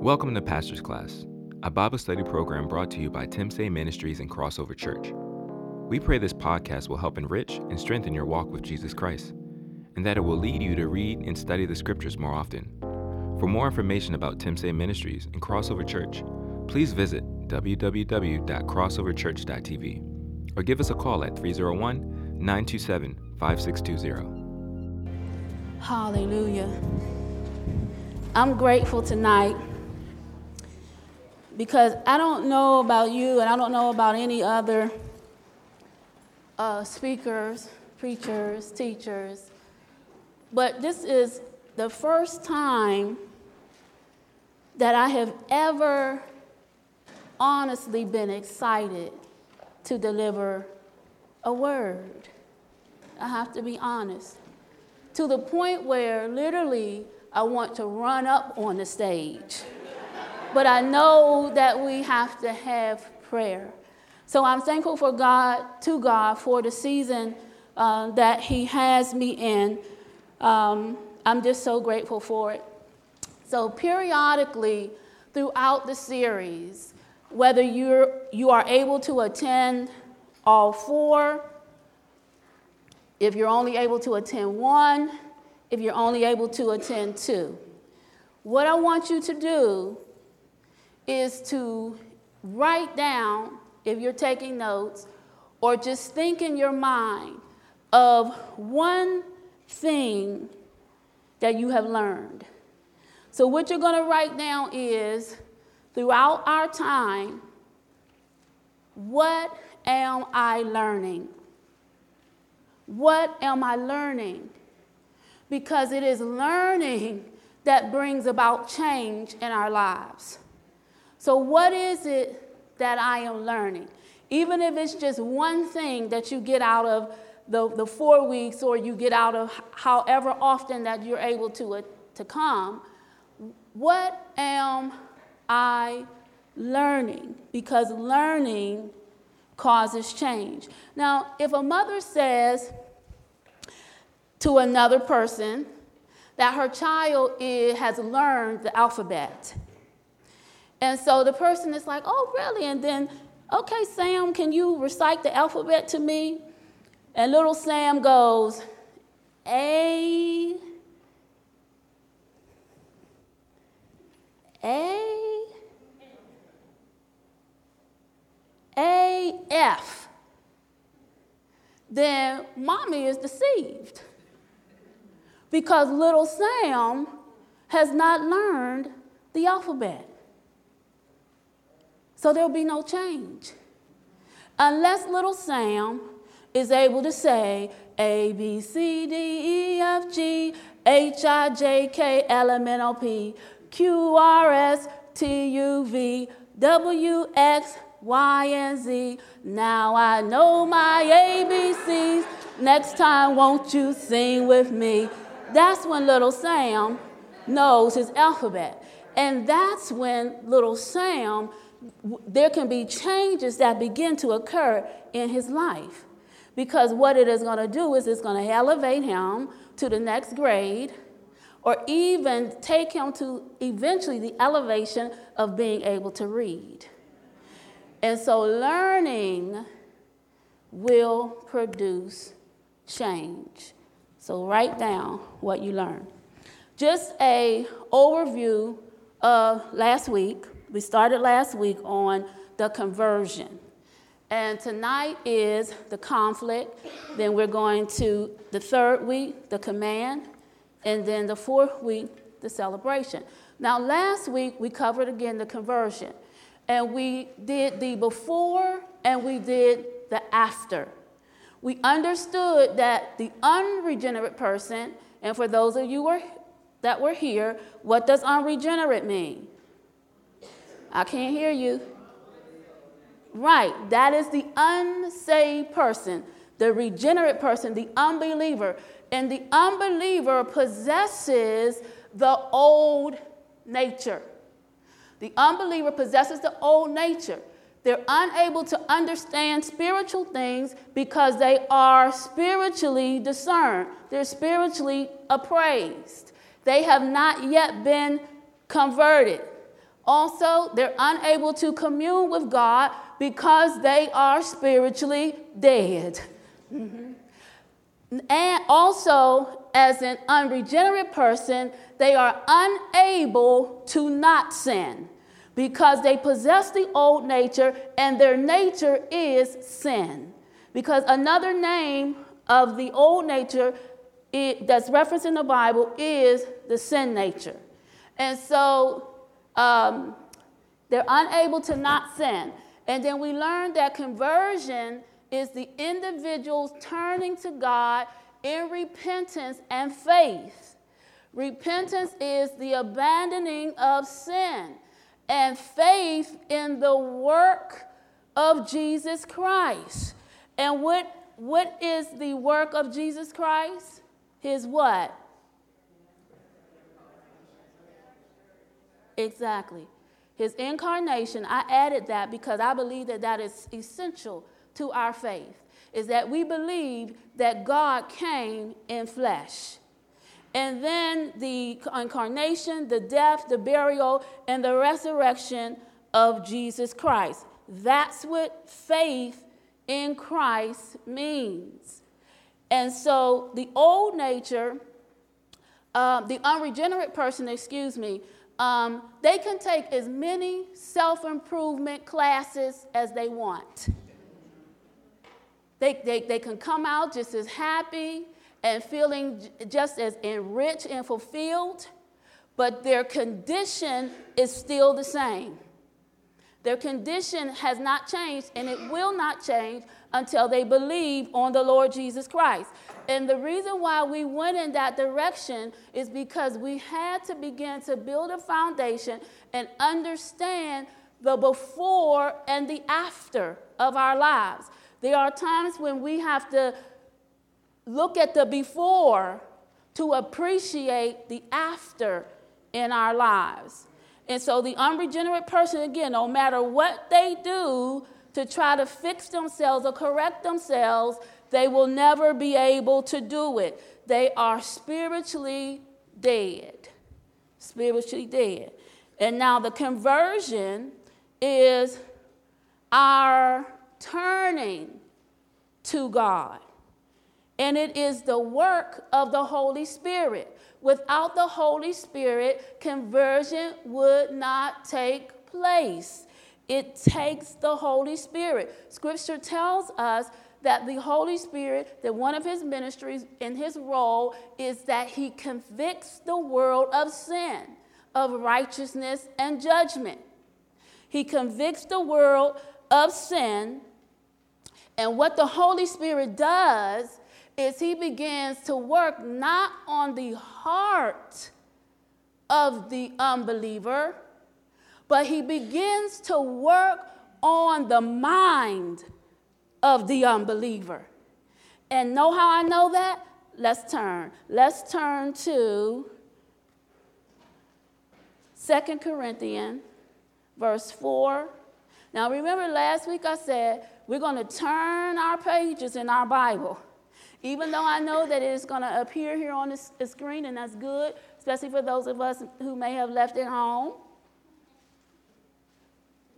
Welcome to Pastor's Class, a Bible study program brought to you by Tim Say Ministries and Crossover Church. We pray this podcast will help enrich and strengthen your walk with Jesus Christ, and that it will lead you to read and study the scriptures more often. For more information about Tim Say Ministries and Crossover Church, please visit www.crossoverchurch.tv or give us a call at 301 927 5620. Hallelujah. I'm grateful tonight because I don't know about you and I don't know about any other uh, speakers, preachers, teachers, but this is the first time that I have ever honestly been excited to deliver a word. I have to be honest. To the point where literally I want to run up on the stage. But I know that we have to have prayer. So I'm thankful for God, to God, for the season uh, that He has me in. Um, I'm just so grateful for it. So periodically throughout the series, whether you're, you are able to attend all four, if you're only able to attend one, if you're only able to attend two. What I want you to do is to write down, if you're taking notes, or just think in your mind of one thing that you have learned. So, what you're going to write down is throughout our time, what am I learning? What am I learning? Because it is learning that brings about change in our lives. So, what is it that I am learning? Even if it's just one thing that you get out of the, the four weeks or you get out of however often that you're able to, uh, to come, what am I learning? Because learning causes change. Now, if a mother says to another person that her child is, has learned the alphabet, and so the person is like, oh, really? And then, okay, Sam, can you recite the alphabet to me? And little Sam goes, A, A, A, F. Then mommy is deceived because little Sam has not learned the alphabet. So there'll be no change. Unless little Sam is able to say A, B, C, D, E, F, G, H, I, J, K, L, M, N, O, P, Q, R, S, T, U, V, W, X, Y, and Z. Now I know my ABCs. Next time, won't you sing with me? That's when little Sam knows his alphabet. And that's when little Sam there can be changes that begin to occur in his life. Because what it is going to do is it's going to elevate him to the next grade or even take him to eventually the elevation of being able to read. And so learning will produce change. So write down what you learned. Just a overview of last week. We started last week on the conversion. And tonight is the conflict. Then we're going to the third week, the command. And then the fourth week, the celebration. Now, last week we covered again the conversion. And we did the before and we did the after. We understood that the unregenerate person, and for those of you that were here, what does unregenerate mean? I can't hear you. Right, that is the unsaved person, the regenerate person, the unbeliever. And the unbeliever possesses the old nature. The unbeliever possesses the old nature. They're unable to understand spiritual things because they are spiritually discerned. They're spiritually appraised. They have not yet been converted. Also, they're unable to commune with God because they are spiritually dead. Mm-hmm. And also, as an unregenerate person, they are unable to not sin because they possess the old nature and their nature is sin. Because another name of the old nature it, that's referenced in the Bible is the sin nature. And so um, they're unable to not sin. And then we learned that conversion is the individuals turning to God in repentance and faith. Repentance is the abandoning of sin, and faith in the work of Jesus Christ. And what, what is the work of Jesus Christ? His what? Exactly. His incarnation, I added that because I believe that that is essential to our faith, is that we believe that God came in flesh. And then the incarnation, the death, the burial, and the resurrection of Jesus Christ. That's what faith in Christ means. And so the old nature, uh, the unregenerate person, excuse me, um, they can take as many self improvement classes as they want. They, they, they can come out just as happy and feeling just as enriched and fulfilled, but their condition is still the same. Their condition has not changed and it will not change until they believe on the Lord Jesus Christ. And the reason why we went in that direction is because we had to begin to build a foundation and understand the before and the after of our lives. There are times when we have to look at the before to appreciate the after in our lives. And so the unregenerate person, again, no matter what they do to try to fix themselves or correct themselves, they will never be able to do it. They are spiritually dead. Spiritually dead. And now the conversion is our turning to God. And it is the work of the Holy Spirit. Without the Holy Spirit, conversion would not take place. It takes the Holy Spirit. Scripture tells us that the Holy Spirit, that one of his ministries and his role is that he convicts the world of sin, of righteousness, and judgment. He convicts the world of sin. And what the Holy Spirit does is he begins to work not on the heart of the unbeliever, but he begins to work on the mind of the unbeliever. And know how I know that? Let's turn. Let's turn to Second Corinthians, verse 4. Now, remember last week I said we're going to turn our pages in our Bible. Even though I know that it is going to appear here on the screen, and that's good, especially for those of us who may have left it home.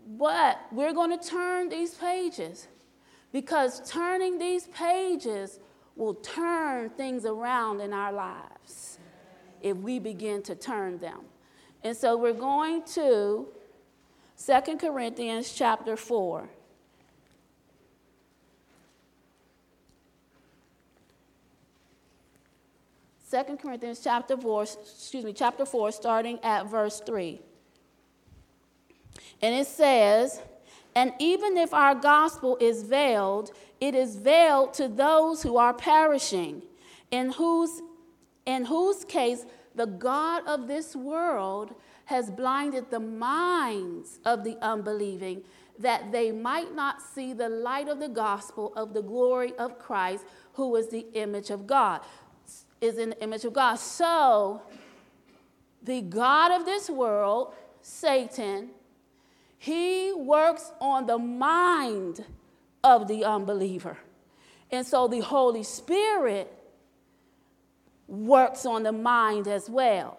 But we're going to turn these pages because turning these pages will turn things around in our lives if we begin to turn them. And so we're going to Second Corinthians chapter 4. Second Corinthians chapter 4, excuse me, chapter 4, starting at verse 3. And it says, And even if our gospel is veiled, it is veiled to those who are perishing, in whose, in whose case the God of this world has blinded the minds of the unbelieving, that they might not see the light of the gospel of the glory of Christ, who is the image of God is in the image of God. So, the God of this world, Satan, he works on the mind of the unbeliever. And so the Holy Spirit works on the mind as well.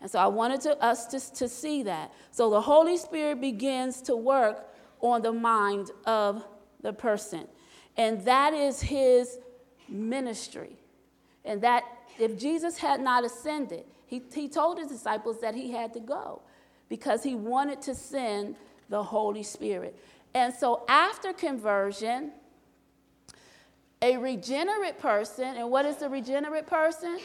And so I wanted to, us to, to see that. So the Holy Spirit begins to work on the mind of the person. And that is his ministry. And that if Jesus had not ascended, he, he told his disciples that he had to go because he wanted to send the Holy Spirit. And so after conversion, a regenerate person, and what is the regenerate person?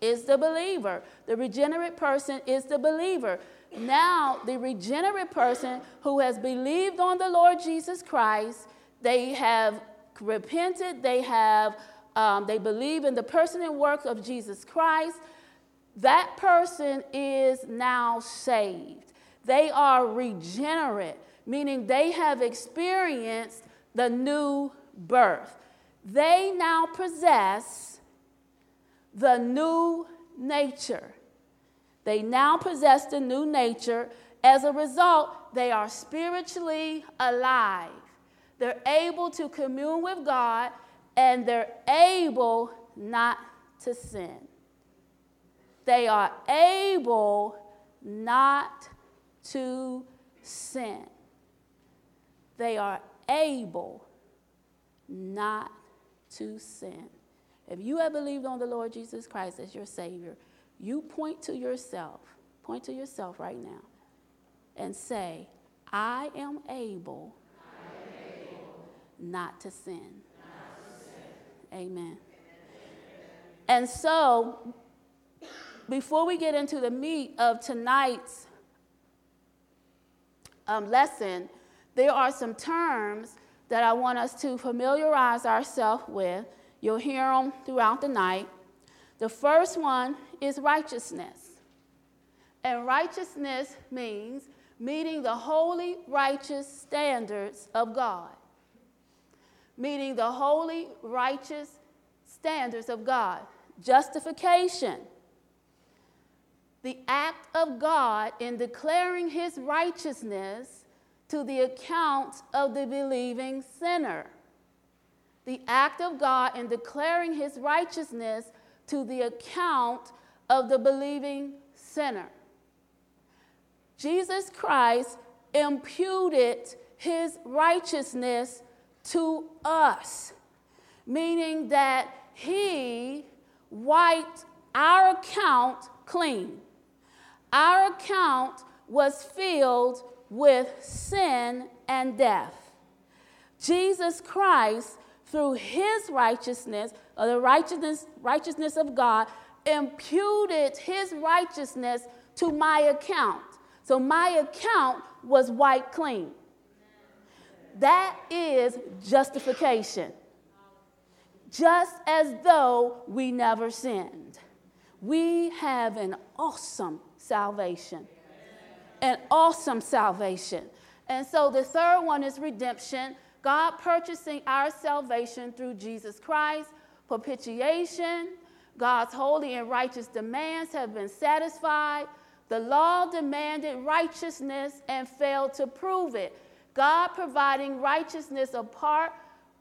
Is the believer. The regenerate person is the believer. Now, the regenerate person who has believed on the Lord Jesus Christ, they have repented, they have um, they believe in the person and work of Jesus Christ, that person is now saved. They are regenerate, meaning they have experienced the new birth. They now possess the new nature. They now possess the new nature. As a result, they are spiritually alive. They're able to commune with God and they're able not to sin. They are able not to sin. They are able not to sin. If you have believed on the Lord Jesus Christ as your Savior, you point to yourself, point to yourself right now, and say, I am able, I am able not to sin. Amen. And so, before we get into the meat of tonight's um, lesson, there are some terms that I want us to familiarize ourselves with. You'll hear them throughout the night. The first one is righteousness. And righteousness means meeting the holy, righteous standards of God meeting the holy, righteous standards of God. Justification, the act of God in declaring his righteousness to the account of the believing sinner. The act of God in declaring his righteousness to the account of the believing sinner. Jesus Christ imputed his righteousness to us, meaning that He wiped our account clean. Our account was filled with sin and death. Jesus Christ, through his righteousness, or the righteousness, righteousness of God, imputed his righteousness to my account. So my account was wiped clean. That is justification. Just as though we never sinned. We have an awesome salvation. An awesome salvation. And so the third one is redemption. God purchasing our salvation through Jesus Christ, propitiation. God's holy and righteous demands have been satisfied. The law demanded righteousness and failed to prove it. God providing righteousness apart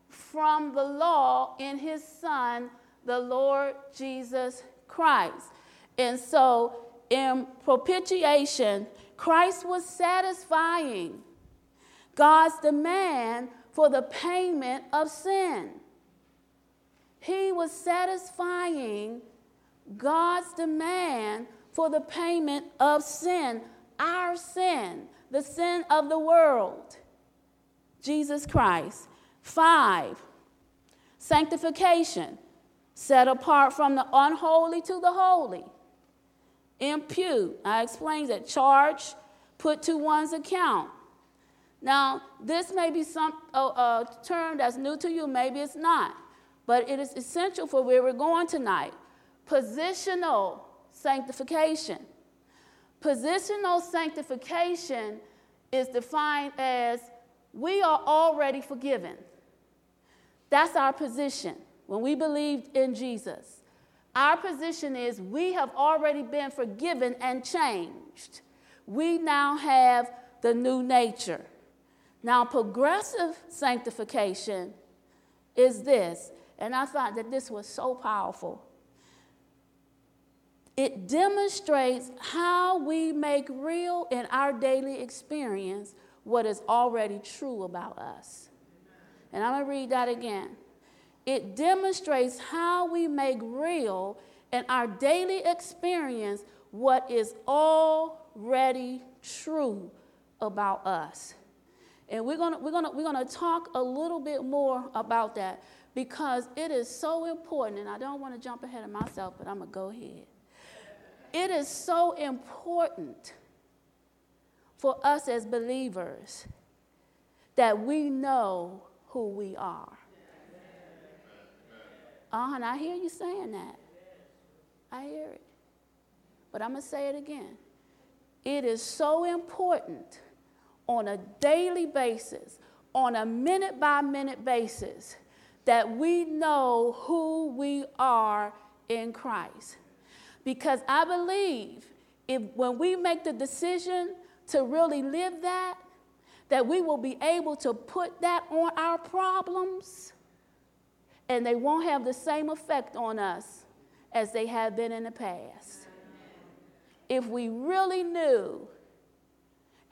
from the law in his Son, the Lord Jesus Christ. And so, in propitiation, Christ was satisfying God's demand for the payment of sin. He was satisfying God's demand for the payment of sin, our sin, the sin of the world. Jesus Christ. Five, sanctification, set apart from the unholy to the holy. Impute, I explained that charge put to one's account. Now, this may be some a, a term that's new to you, maybe it's not, but it is essential for where we're going tonight. Positional sanctification. Positional sanctification is defined as we are already forgiven. That's our position when we believed in Jesus. Our position is we have already been forgiven and changed. We now have the new nature. Now, progressive sanctification is this, and I thought that this was so powerful. It demonstrates how we make real in our daily experience what is already true about us. And I'm going to read that again. It demonstrates how we make real in our daily experience what is already true about us. And we're gonna, we're gonna, we're gonna talk a little bit more about that because it is so important. And I don't want to jump ahead of myself, but I'm to go ahead. It is so important for us as believers that we know who we are. Uh huh. I hear you saying that. I hear it. But I'm going to say it again. It is so important on a daily basis, on a minute by minute basis, that we know who we are in Christ. Because I believe if when we make the decision to really live that, that we will be able to put that on our problems and they won't have the same effect on us as they have been in the past. If we really knew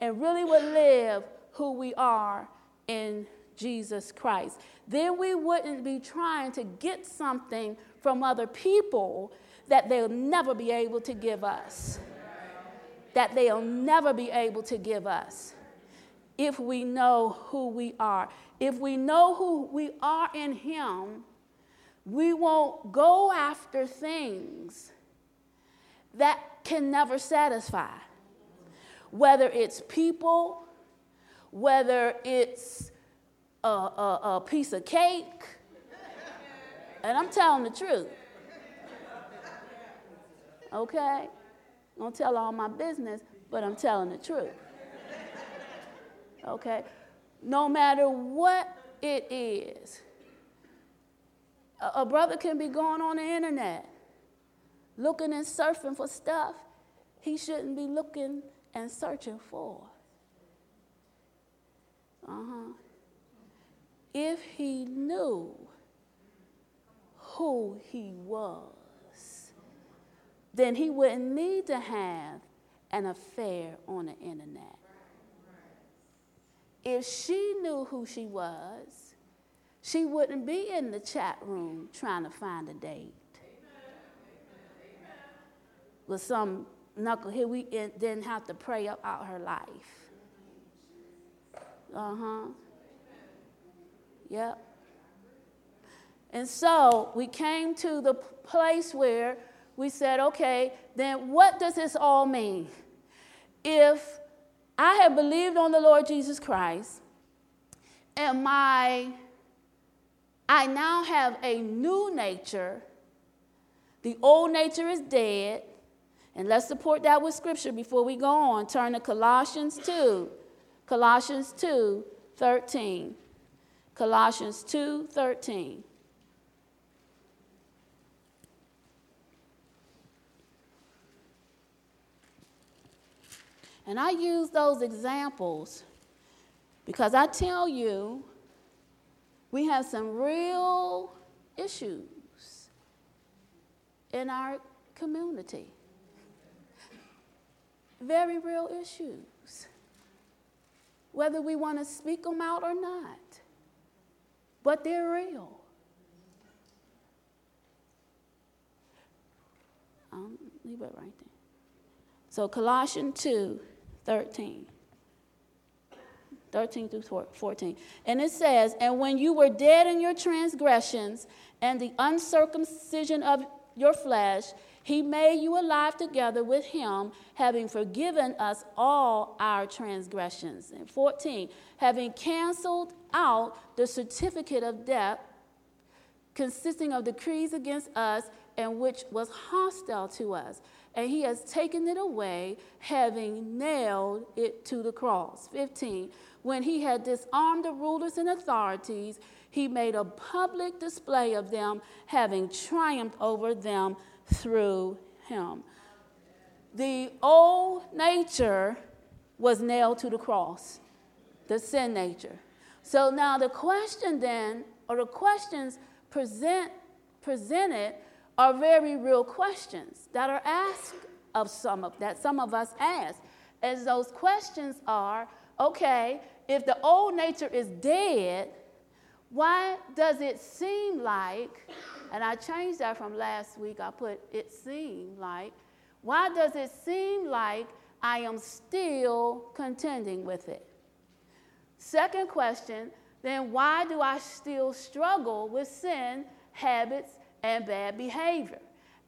and really would live who we are in Jesus Christ, then we wouldn't be trying to get something from other people that they'll never be able to give us. That they'll never be able to give us if we know who we are. If we know who we are in Him, we won't go after things that can never satisfy whether it's people, whether it's a, a, a piece of cake. And I'm telling the truth. Okay? I don't tell all my business, but I'm telling the truth. Okay? No matter what it is, a, a brother can be going on the internet looking and surfing for stuff he shouldn't be looking and searching for. Uh huh. If he knew who he was, then he wouldn't need to have an affair on the internet. If she knew who she was, she wouldn't be in the chat room trying to find a date with some knucklehead, we didn't have to pray about her life. Uh huh. Yep. And so we came to the place where we said, okay, then what does this all mean? If I have believed on the Lord Jesus Christ and my I now have a new nature, the old nature is dead, and let's support that with scripture before we go on. Turn to Colossians 2. Colossians 2 13. Colossians 2 13. And I use those examples because I tell you, we have some real issues in our community very real issues, whether we want to speak them out or not. But they're real. Um, leave it right there. So, Colossians 2 13. 13 through 14. And it says, And when you were dead in your transgressions and the uncircumcision of your flesh, he made you alive together with him, having forgiven us all our transgressions. And 14, having canceled out the certificate of debt consisting of decrees against us and which was hostile to us. And he has taken it away, having nailed it to the cross. 15. When he had disarmed the rulers and authorities, he made a public display of them, having triumphed over them through him. The old nature was nailed to the cross, the sin nature. So now the question then, or the questions present, presented are very real questions that are asked of some of that some of us ask. As those questions are, okay, if the old nature is dead, why does it seem like, and I changed that from last week, I put it seemed like, why does it seem like I am still contending with it? Second question, then why do I still struggle with sin, habits, and bad behavior?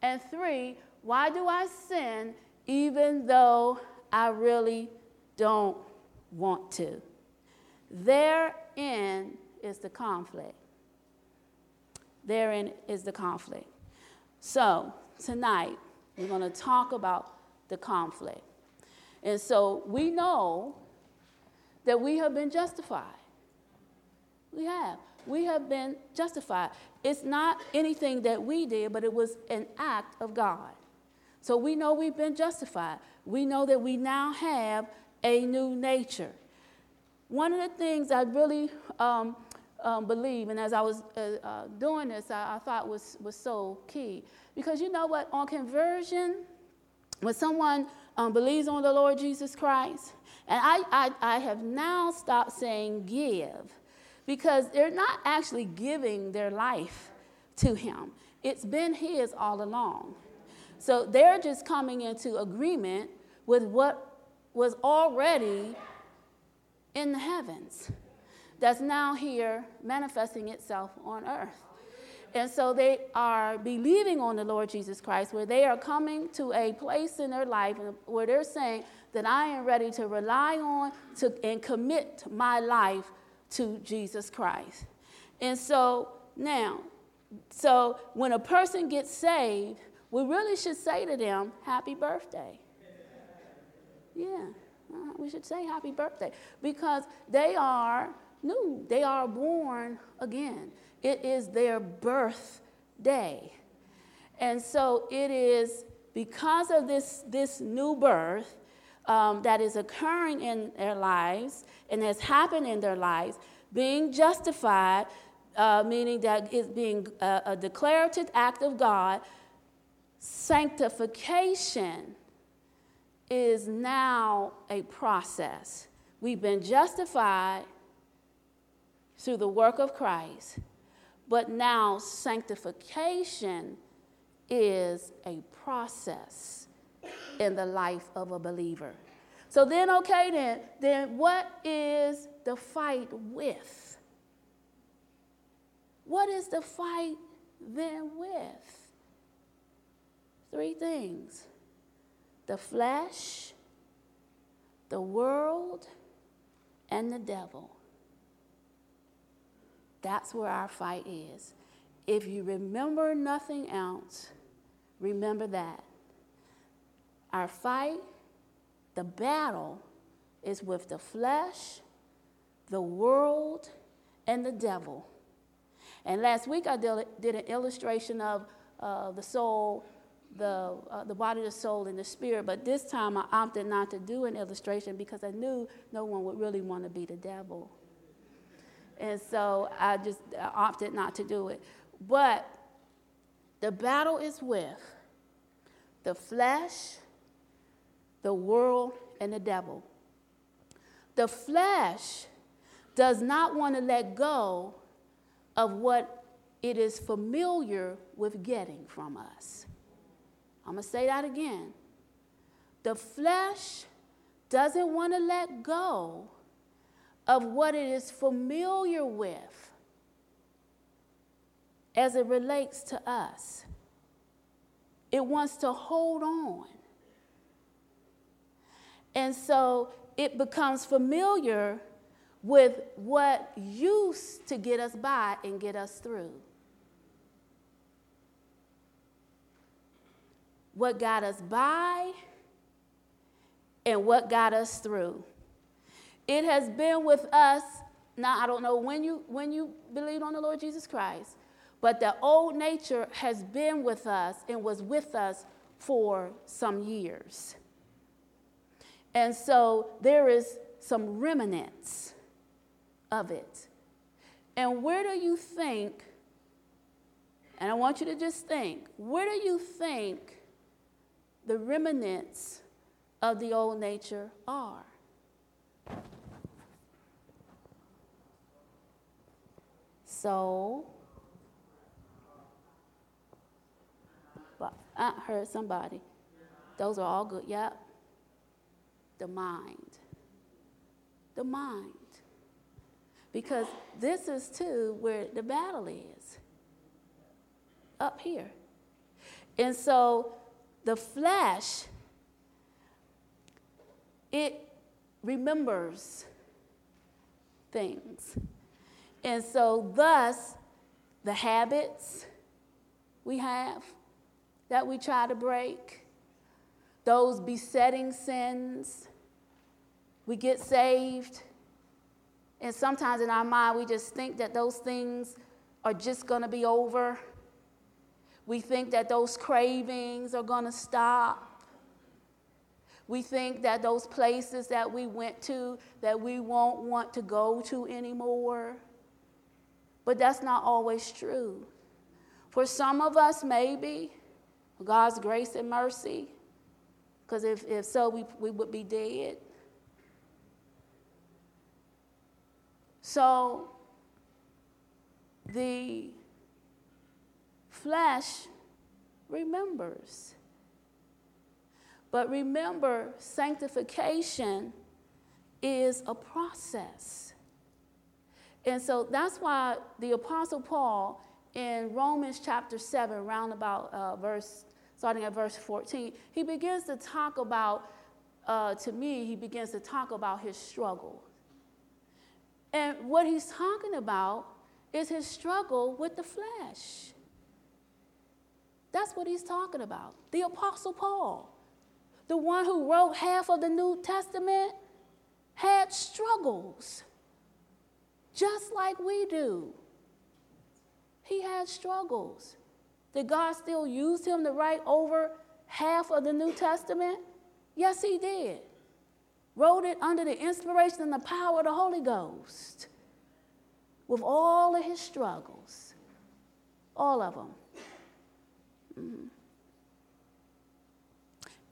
And three, why do I sin even though I really don't want to? Therein is the conflict. Therein is the conflict. So, tonight, we're going to talk about the conflict. And so, we know that we have been justified. We have. We have been justified. It's not anything that we did, but it was an act of God. So we know we've been justified. We know that we now have a new nature. One of the things I really um, um, believe, and as I was uh, uh, doing this, I, I, thought was, was so key. Because you know what? On conversion, when someone um, believes on the Lord Jesus Christ, and I, I, I have now stopped saying give because they're not actually giving their life to Him, it's been His all along. So they're just coming into agreement with what was already in the heavens that's now here manifesting itself on earth. And so they are believing on the Lord Jesus Christ, where they are coming to a place in their life where they're saying that I am ready to rely on to, and commit my life to Jesus Christ. And so now, so when a person gets saved, we really should say to them, Happy birthday. Yeah. Uh, we should say happy birthday because they are new. They are born again. It is their birthday. And so it is because of this, this new birth um, that is occurring in their lives and has happened in their lives, being justified, uh, meaning that it's being a, a declarative act of God, sanctification is now a process. We've been justified through the work of Christ, but now sanctification is a process in the life of a believer. So then, okay, then, then what is the fight with? What is the fight then with? Three things the flesh, the world, and the devil. That's where our fight is. If you remember nothing else, remember that. Our fight, the battle, is with the flesh, the world, and the devil. And last week I did, an illustration of uh, the soul the, uh, the body, the soul, and the spirit. But this time I opted not to do an illustration because I knew no one would really want to be the devil. And so I just opted not to do it. But the battle is with the flesh, the world, and the devil. The flesh does not want to let go of what it is familiar with getting from us. I'm going to say that again. The flesh doesn't want to let go of what it is familiar with as it relates to us. It wants to hold on. And so it becomes familiar with what used to get us by and get us through. what got us by and what got us through. It has been with us. Now I don't know when you when you believed on the Lord Jesus Christ, but the old nature has been with us and was with us for some years. And so there is some remnants of it. And where do you think And I want you to just think where do you think the remnants of the old nature are? So, I heard somebody. Those are all good. Yep. The mind. The mind. Because this is too where the battle is up here. And so the flesh, it remembers things. And so, thus, the habits we have that we try to break, those besetting sins, we get saved. And sometimes in our mind, we just think that those things are just going to be over. We think that those cravings are going to stop. We think that those places that we went to that we won't want to go to anymore. But that's not always true. For some of us, maybe, God's grace and mercy, because if, if so, we, we would be dead. So, the flesh remembers. But remember, sanctification is a process. And so that's why the Apostle Paul in Romans chapter 7, round about uh, verse, starting at verse 14, he begins to talk about, uh, to me, he begins to talk about his struggle. And what he's talking about is his struggle with the flesh. That's what he's talking about. The Apostle Paul, the one who wrote half of the New Testament, had struggles, just like we do. He had struggles. Did God still use him to write over half of the New Testament? Yes, he did. Wrote it under the inspiration and the power of the Holy Ghost with all of his struggles, all of them. Mm-hmm.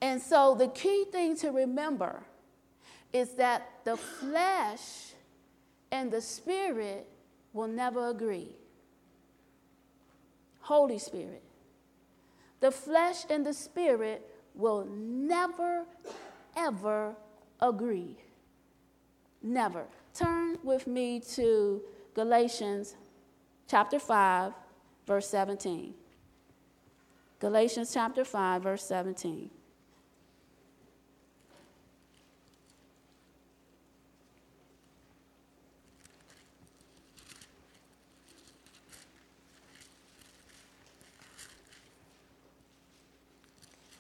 And so the key thing to remember is that the flesh and the spirit will never agree. Holy Spirit. The flesh and the spirit will never, ever agree. Never. Turn with me to Galatians chapter 5, verse 17. Galatians chapter 5, verse 17.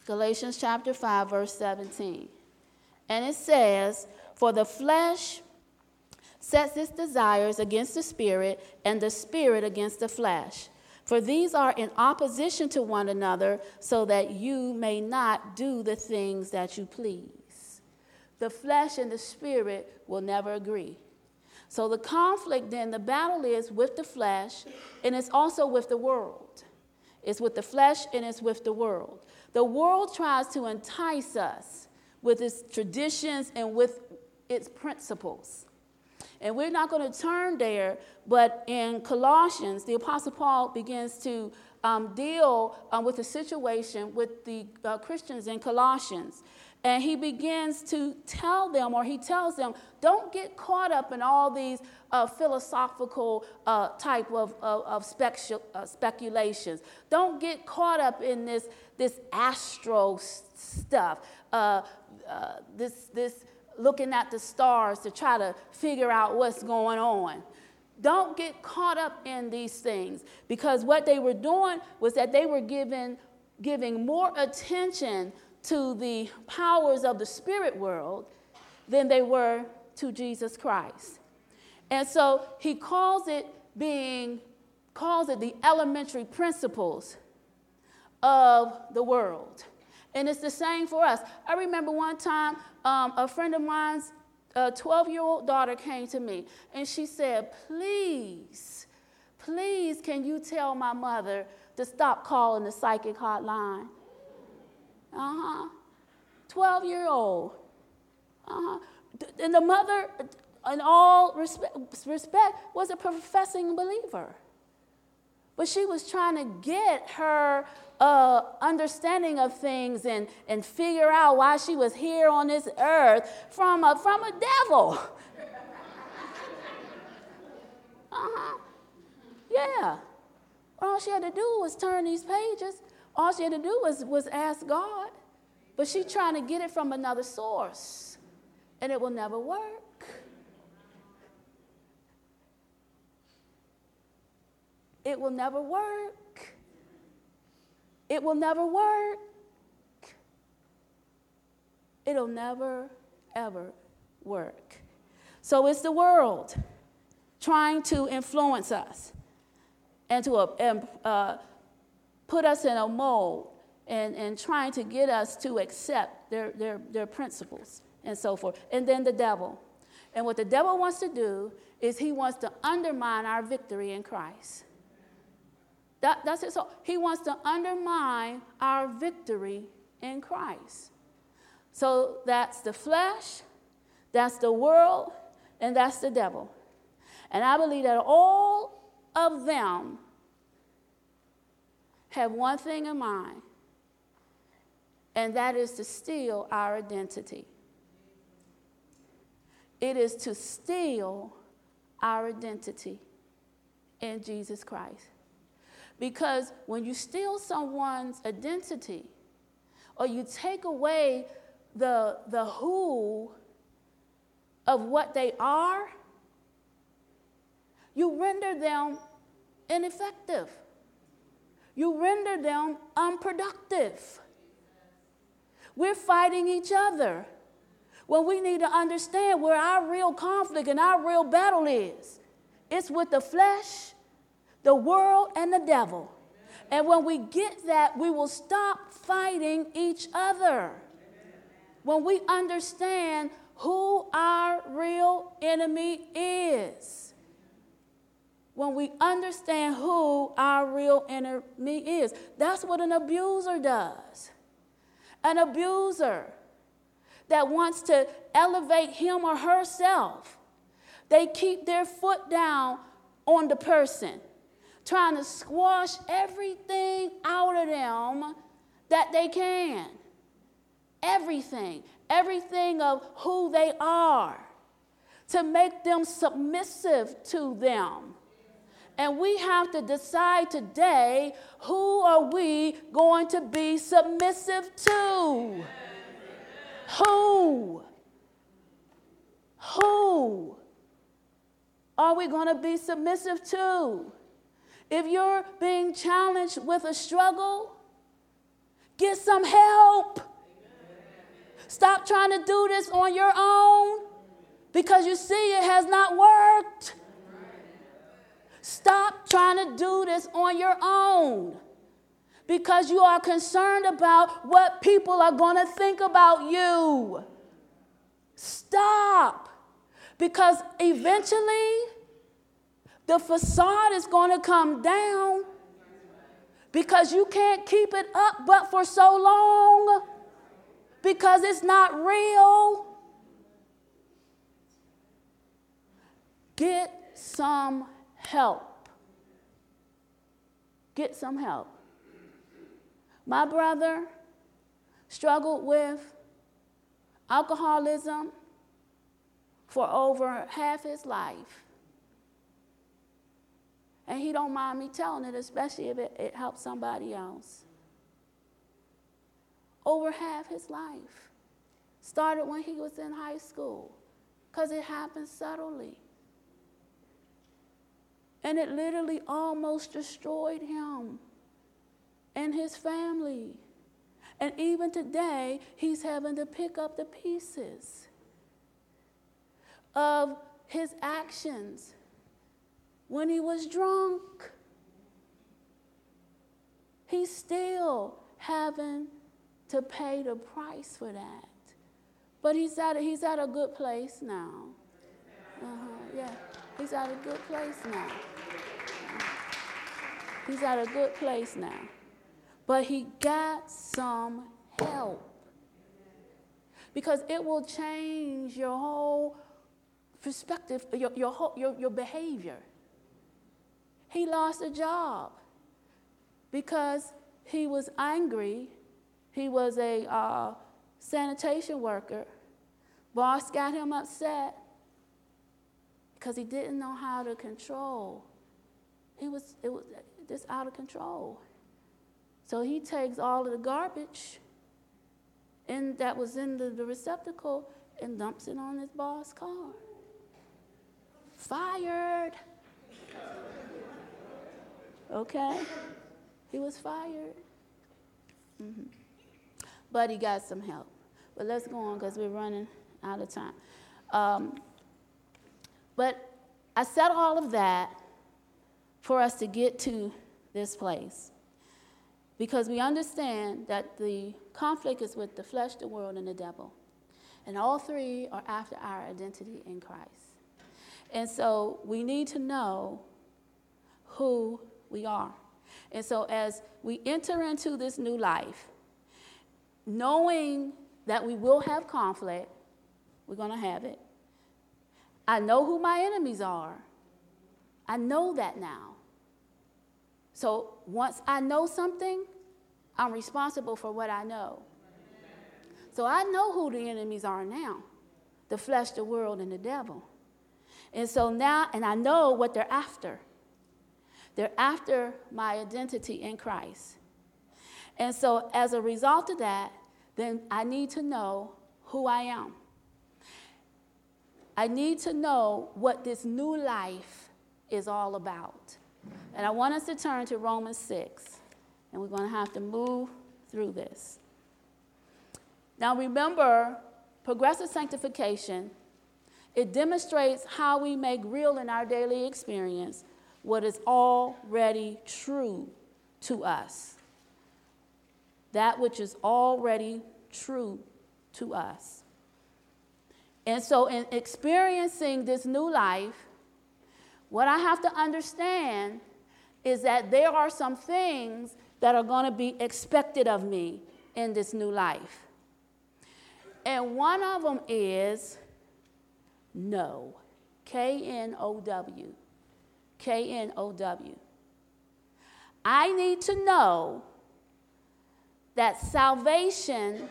Galatians chapter 5, verse 17. And it says, For the flesh sets its desires against the spirit, and the spirit against the flesh. For these are in opposition to one another, so that you may not do the things that you please. The flesh and the spirit will never agree. So the conflict, then, the battle is with the flesh, and it's also with the world. It's with the flesh and it's with the world. The world tries to entice us with its traditions and with its principles. And we're not going to turn there, but in Colossians, the Apostle Paul begins to um, deal um, with the situation with the uh, Christians in Colossians. And he begins to tell them, or he tells them, don't get caught up in all these uh, philosophical uh, type of, of, of specu- uh, speculations. Don't get caught up in this, this astro stuff, uh, uh, this, this looking at the stars to try to figure out what's going on. Don't get caught up in these things because what they were doing was that they were giving, giving more attention to the powers of the spirit world than they were to Jesus Christ. And so he calls it being, calls it the elementary principles of the world. And it's the same for us. I remember one time um, a friend of mine's 12 year old daughter came to me and she said, Please, please, can you tell my mother to stop calling the psychic hotline. Uh huh. 12 year old. Uh huh. And the mother, in all respect, respect, was a professing believer. But she was trying to get her uh, understanding of things and, and figure out why she was here on this earth from a, from a devil. uh-huh. Yeah. All she had to do was turn these pages. All she had to do was, was ask God. But she's trying to get it from another source. And it will never work. It will never work. It will never work. It'll never, ever work. So it's the world trying to influence us and to uh, uh, put us in a mold and, and trying to get us to accept their, their, their principles and so forth. And then the devil. And what the devil wants to do is he wants to undermine our victory in Christ. That, that's it. So he wants to undermine our victory in Christ. So that's the flesh, that's the world, and that's the devil. And I believe that all of them have one thing in mind, and that is to steal our identity. It is to steal our identity in Jesus Christ. Because when you steal someone's identity or you take away the, the who of what they are, you render them ineffective. You render them unproductive. We're fighting each other when we need to understand where our real conflict and our real battle is. It's with the flesh the world, and the devil. And when we get that, we will stop fighting each other. When we understand who our real enemy is. When we understand who our real enemy is. That's what an abuser does. An abuser that wants to elevate him or herself, they keep their foot down on the person trying to squash everything out of them that they can. Everything, everything of who they are, to make them submissive to them. And we have to decide today who are we going to be submissive to? Who? Who are we going to be submissive to? If you're being challenged with a struggle, get some help. Stop trying to do this on your own because you see it has not worked. Stop trying to do this on your own because you are concerned about what people are going to think about you. Stop because eventually the facade is going to come down because you can't keep it up but for so long because it's not real. Get some help. Get some help. My brother struggled with alcoholism for over half his life. And he don't mind me telling it, especially if it, it helps somebody else. Over half his life. Started when he was in high school, because it happened subtly. And it literally almost destroyed him and his family. And even today, he's having to pick up the pieces of his actions when he was drunk. He's still having to pay the price for that. But he's at a, he's at a good place now. Uh-huh, yeah, he's at a good place now. He's at a good place now. But he got some help. Because it will change your whole perspective, your, your, whole, your, your behavior. He lost a job because he was angry. He was a uh, sanitation worker. Boss got him upset because he didn't know how to control. He was, it was just out of control. So he takes all of the garbage and that was in the, the receptacle and dumps it on his boss' car. Fired. Okay? He was fired. Mm-hmm. But he got some help. But let's go on because we're running out of time. Um, but I said all of that for us to get to this place because we understand that the conflict is with the flesh, the world, and the devil. And all three are after our identity in Christ. And so we need to know who we are. And so as we enter into this new life, knowing that we will have conflict, we're going to have it. I know who my enemies are. I know that now. So once I know something, I'm responsible for what I know. So I know who the enemies are now the flesh, the world, and the devil. And so now, and I know what they're after. They're after my identity in Christ. And so, as a result of that, then I need to know who I am. I need to know what this new life is all about. And I want us to turn to Romans 6, and we're going to have to move through this. Now, remember, progressive sanctification, it demonstrates how we make real in our daily experience what is already true to us. That which is already true to us. And so, in experiencing this new life, what I have to understand is that there are some things that are going to be expected of me in this new life. And one of them is no. K N O W. K N O W. I need to know that salvation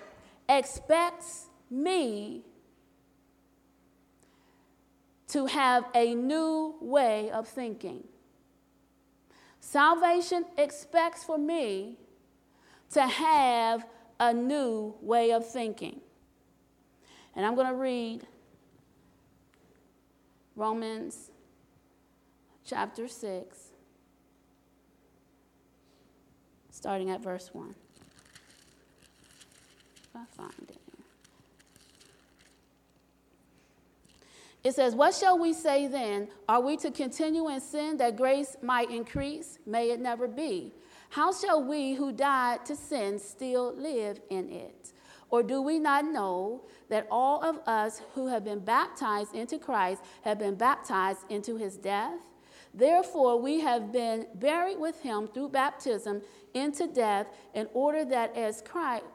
expects me to have a new way of thinking. Salvation expects for me to have a new way of thinking. And I'm going to read Romans chapter 6, starting at verse 1. If I find it. It says, What shall we say then? Are we to continue in sin that grace might increase? May it never be. How shall we who died to sin still live in it? Or do we not know that all of us who have been baptized into Christ have been baptized into his death? Therefore, we have been buried with him through baptism into death, in order that as Christ,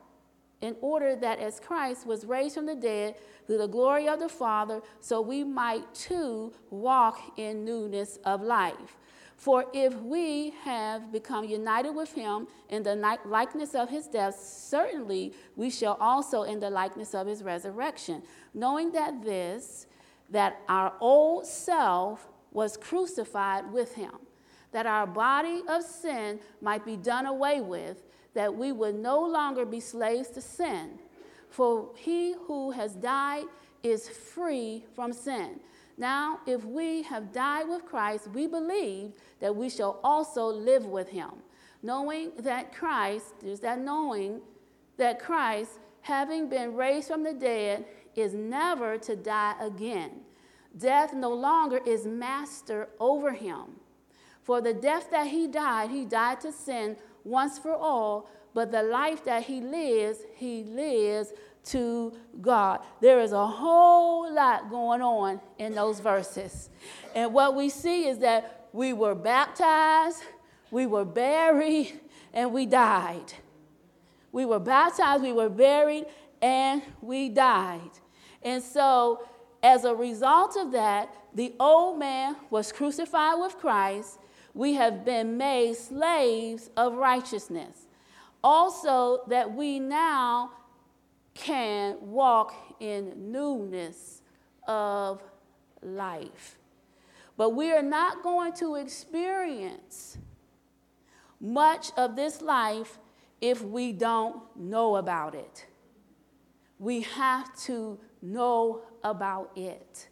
in order that as Christ was raised from the dead through the glory of the Father, so we might too walk in newness of life. For if we have become united with him in the likeness of his death, certainly we shall also in the likeness of his resurrection, knowing that this, that our old self was crucified with him, that our body of sin might be done away with, that we would no longer be slaves to sin. For he who has died is free from sin. Now, if we have died with Christ, we believe that we shall also live with him, knowing that Christ, there's that knowing that Christ, having been raised from the dead, is never to die again. Death no longer is master over him. For the death that he died, he died to sin once for all, but the life that he lives, he lives to God. There is a whole lot going on in those verses. And what we see is that we were baptized, we were buried, and we died. We were baptized, we were buried, and we died. And so, as a result of that, the old man was crucified with Christ. We have been made slaves of righteousness. Also, that we now can walk in newness of life. But we are not going to experience much of this life if we don't know about it. We have to know about it.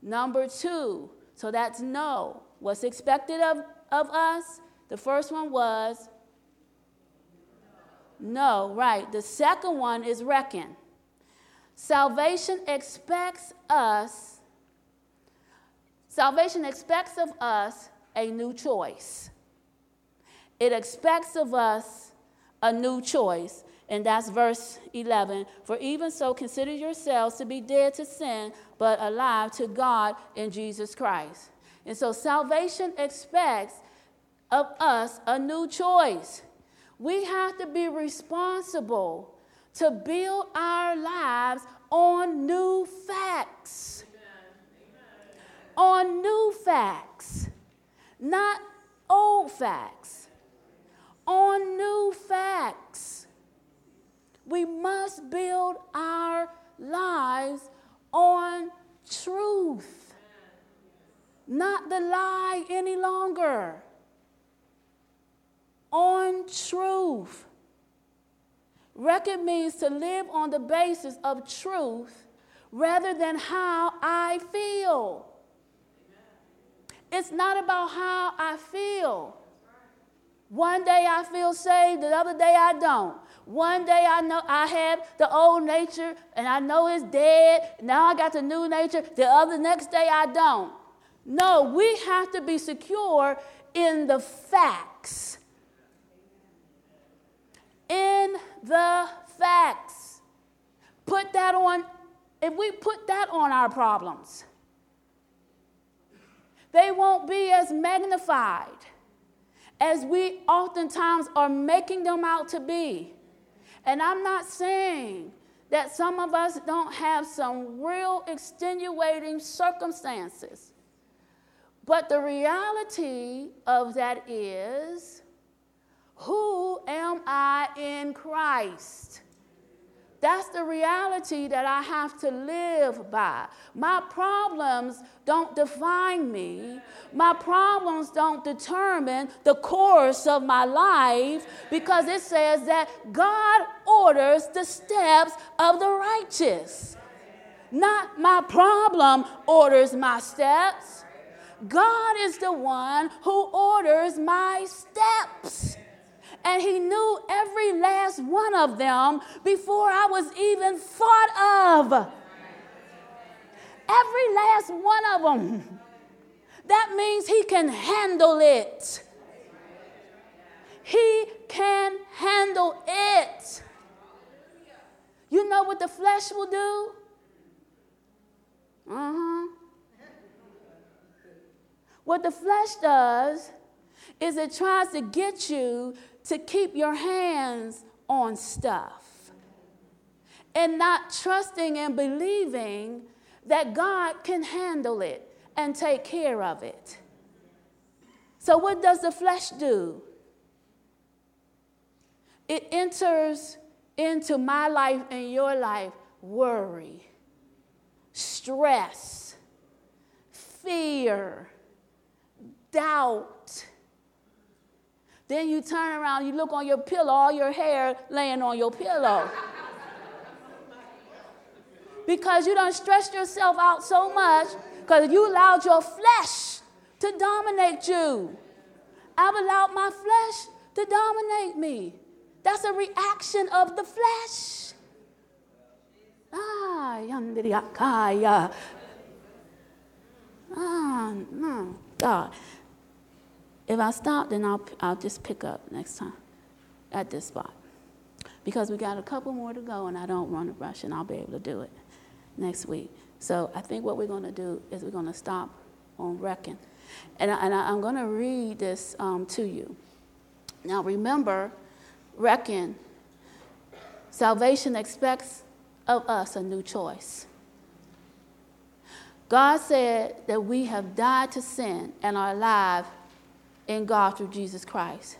Number two, so that's know. What's expected of, of us? The first one was no, right. The second one is reckon. Salvation expects us, salvation expects of us a new choice. It expects of us a new choice. And that's verse 11. For even so, consider yourselves to be dead to sin, but alive to God in Jesus Christ. And so, salvation expects of us a new choice. We have to be responsible to build our lives on new facts. On new facts, not old facts. On new facts. We must build our lives on truth, not the lie any longer. On truth. Reckon means to live on the basis of truth rather than how I feel. It's not about how I feel. One day I feel saved, the other day I don't. One day I know I have the old nature and I know it's dead. Now I got the new nature. The other next day I don't. No, we have to be secure in the facts in the facts. Put that on, if we put that on our problems, they won't be as magnified as we oftentimes are making them out to be. And I'm not saying that some of us don't have some real extenuating circumstances. But the reality of that is who am I in Christ? That's the reality that I have to live by. My problems don't define me. My problems don't determine the course of my life because it says that God orders the steps of the righteous. Not my problem orders my steps. God is the one who orders my steps and he knew every last one of them before I was even thought of. Every last one of them. That means he can handle it. He can handle it. You know what the flesh will do? Uh huh. What the flesh does is it tries to get you to keep your hands on stuff and not trusting and believing that God can handle it and take care of it. So, what does the flesh do? It enters into my life and your life worry, stress, fear, doubt then you turn around, you look on your pillow, all your hair laying on your pillow. because you don't stress yourself out so much because you allowed your flesh to dominate you. I've allowed my flesh to dominate me. That's a reaction of the flesh. Ah, yandiriakaya. Ah, no, God. If I stop, then I'll, I'll just pick up next time at this spot. Because we got a couple more to go, and I don't want to rush, and I'll be able to do it next week. So I think what we're going to do is we're going to stop on reckon. And, I, and I, am going to read this um, to you. Now remember, reckon, salvation expects of us a new choice. God said that we have died to sin and are alive in God through Jesus Christ.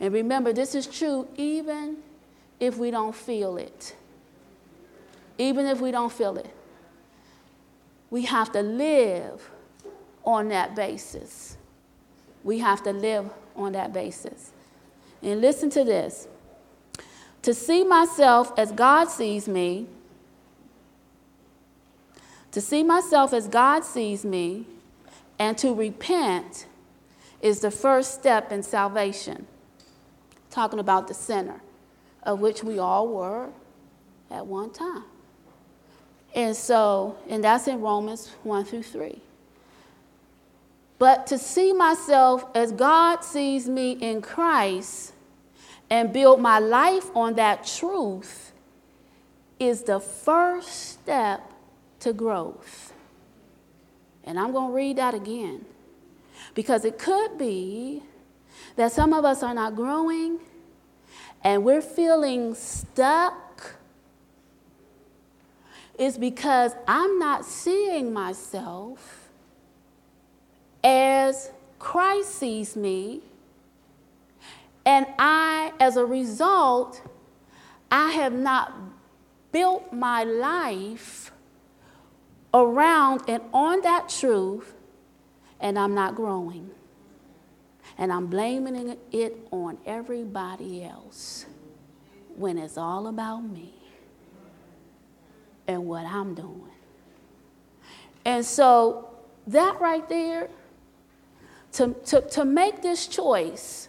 And remember, this is true even if we don't feel it. Even if we don't feel it. We have to live on that basis. We have to live on that basis. And listen to this to see myself as God sees me to see myself as God sees me and to repent is the first step in salvation. Talking about the sinner, of which we all were at one time. And so, and that's in Romans 1 through 3. But to see myself as God sees me in Christ and build my life on that truth is the first step to growth. And I'm going to read that again because it could be that some of us are not growing and we're feeling stuck. Is because I'm not seeing myself as Christ sees me. And I, as a result, I have not built my life around and on that truth, and I'm not growing. And I'm blaming it on everybody else when it's all about me and what I'm doing. And so, that right there, to, to, to make this choice,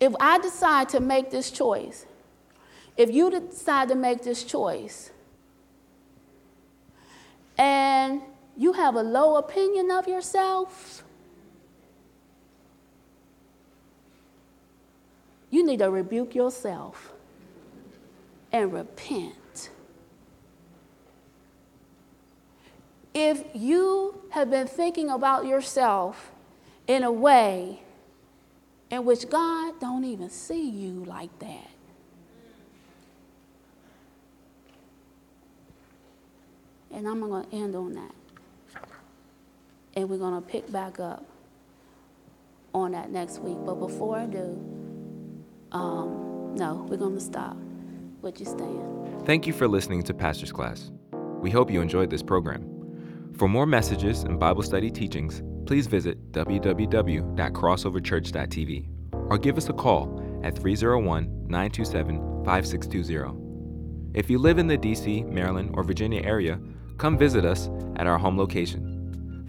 if I decide to make this choice, if you decide to make this choice, and you have a low opinion of yourself, you need to rebuke yourself and repent. If you have been thinking about yourself in a way in which God don't even see you like that, And I'm going to end on that. And we're going to pick back up on that next week. But before I do, um, no, we're going to stop. Would you stand? Thank you for listening to Pastor's Class. We hope you enjoyed this program. For more messages and Bible study teachings, please visit www.crossoverchurch.tv or give us a call at 301 927 5620. If you live in the DC, Maryland, or Virginia area, Come visit us at our home location,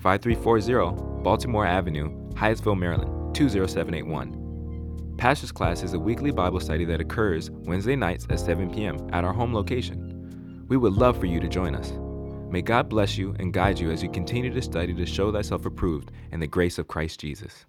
5340 Baltimore Avenue, Hyattsville, Maryland, 20781. Pastor's Class is a weekly Bible study that occurs Wednesday nights at 7 p.m. at our home location. We would love for you to join us. May God bless you and guide you as you continue to study to show thyself approved in the grace of Christ Jesus.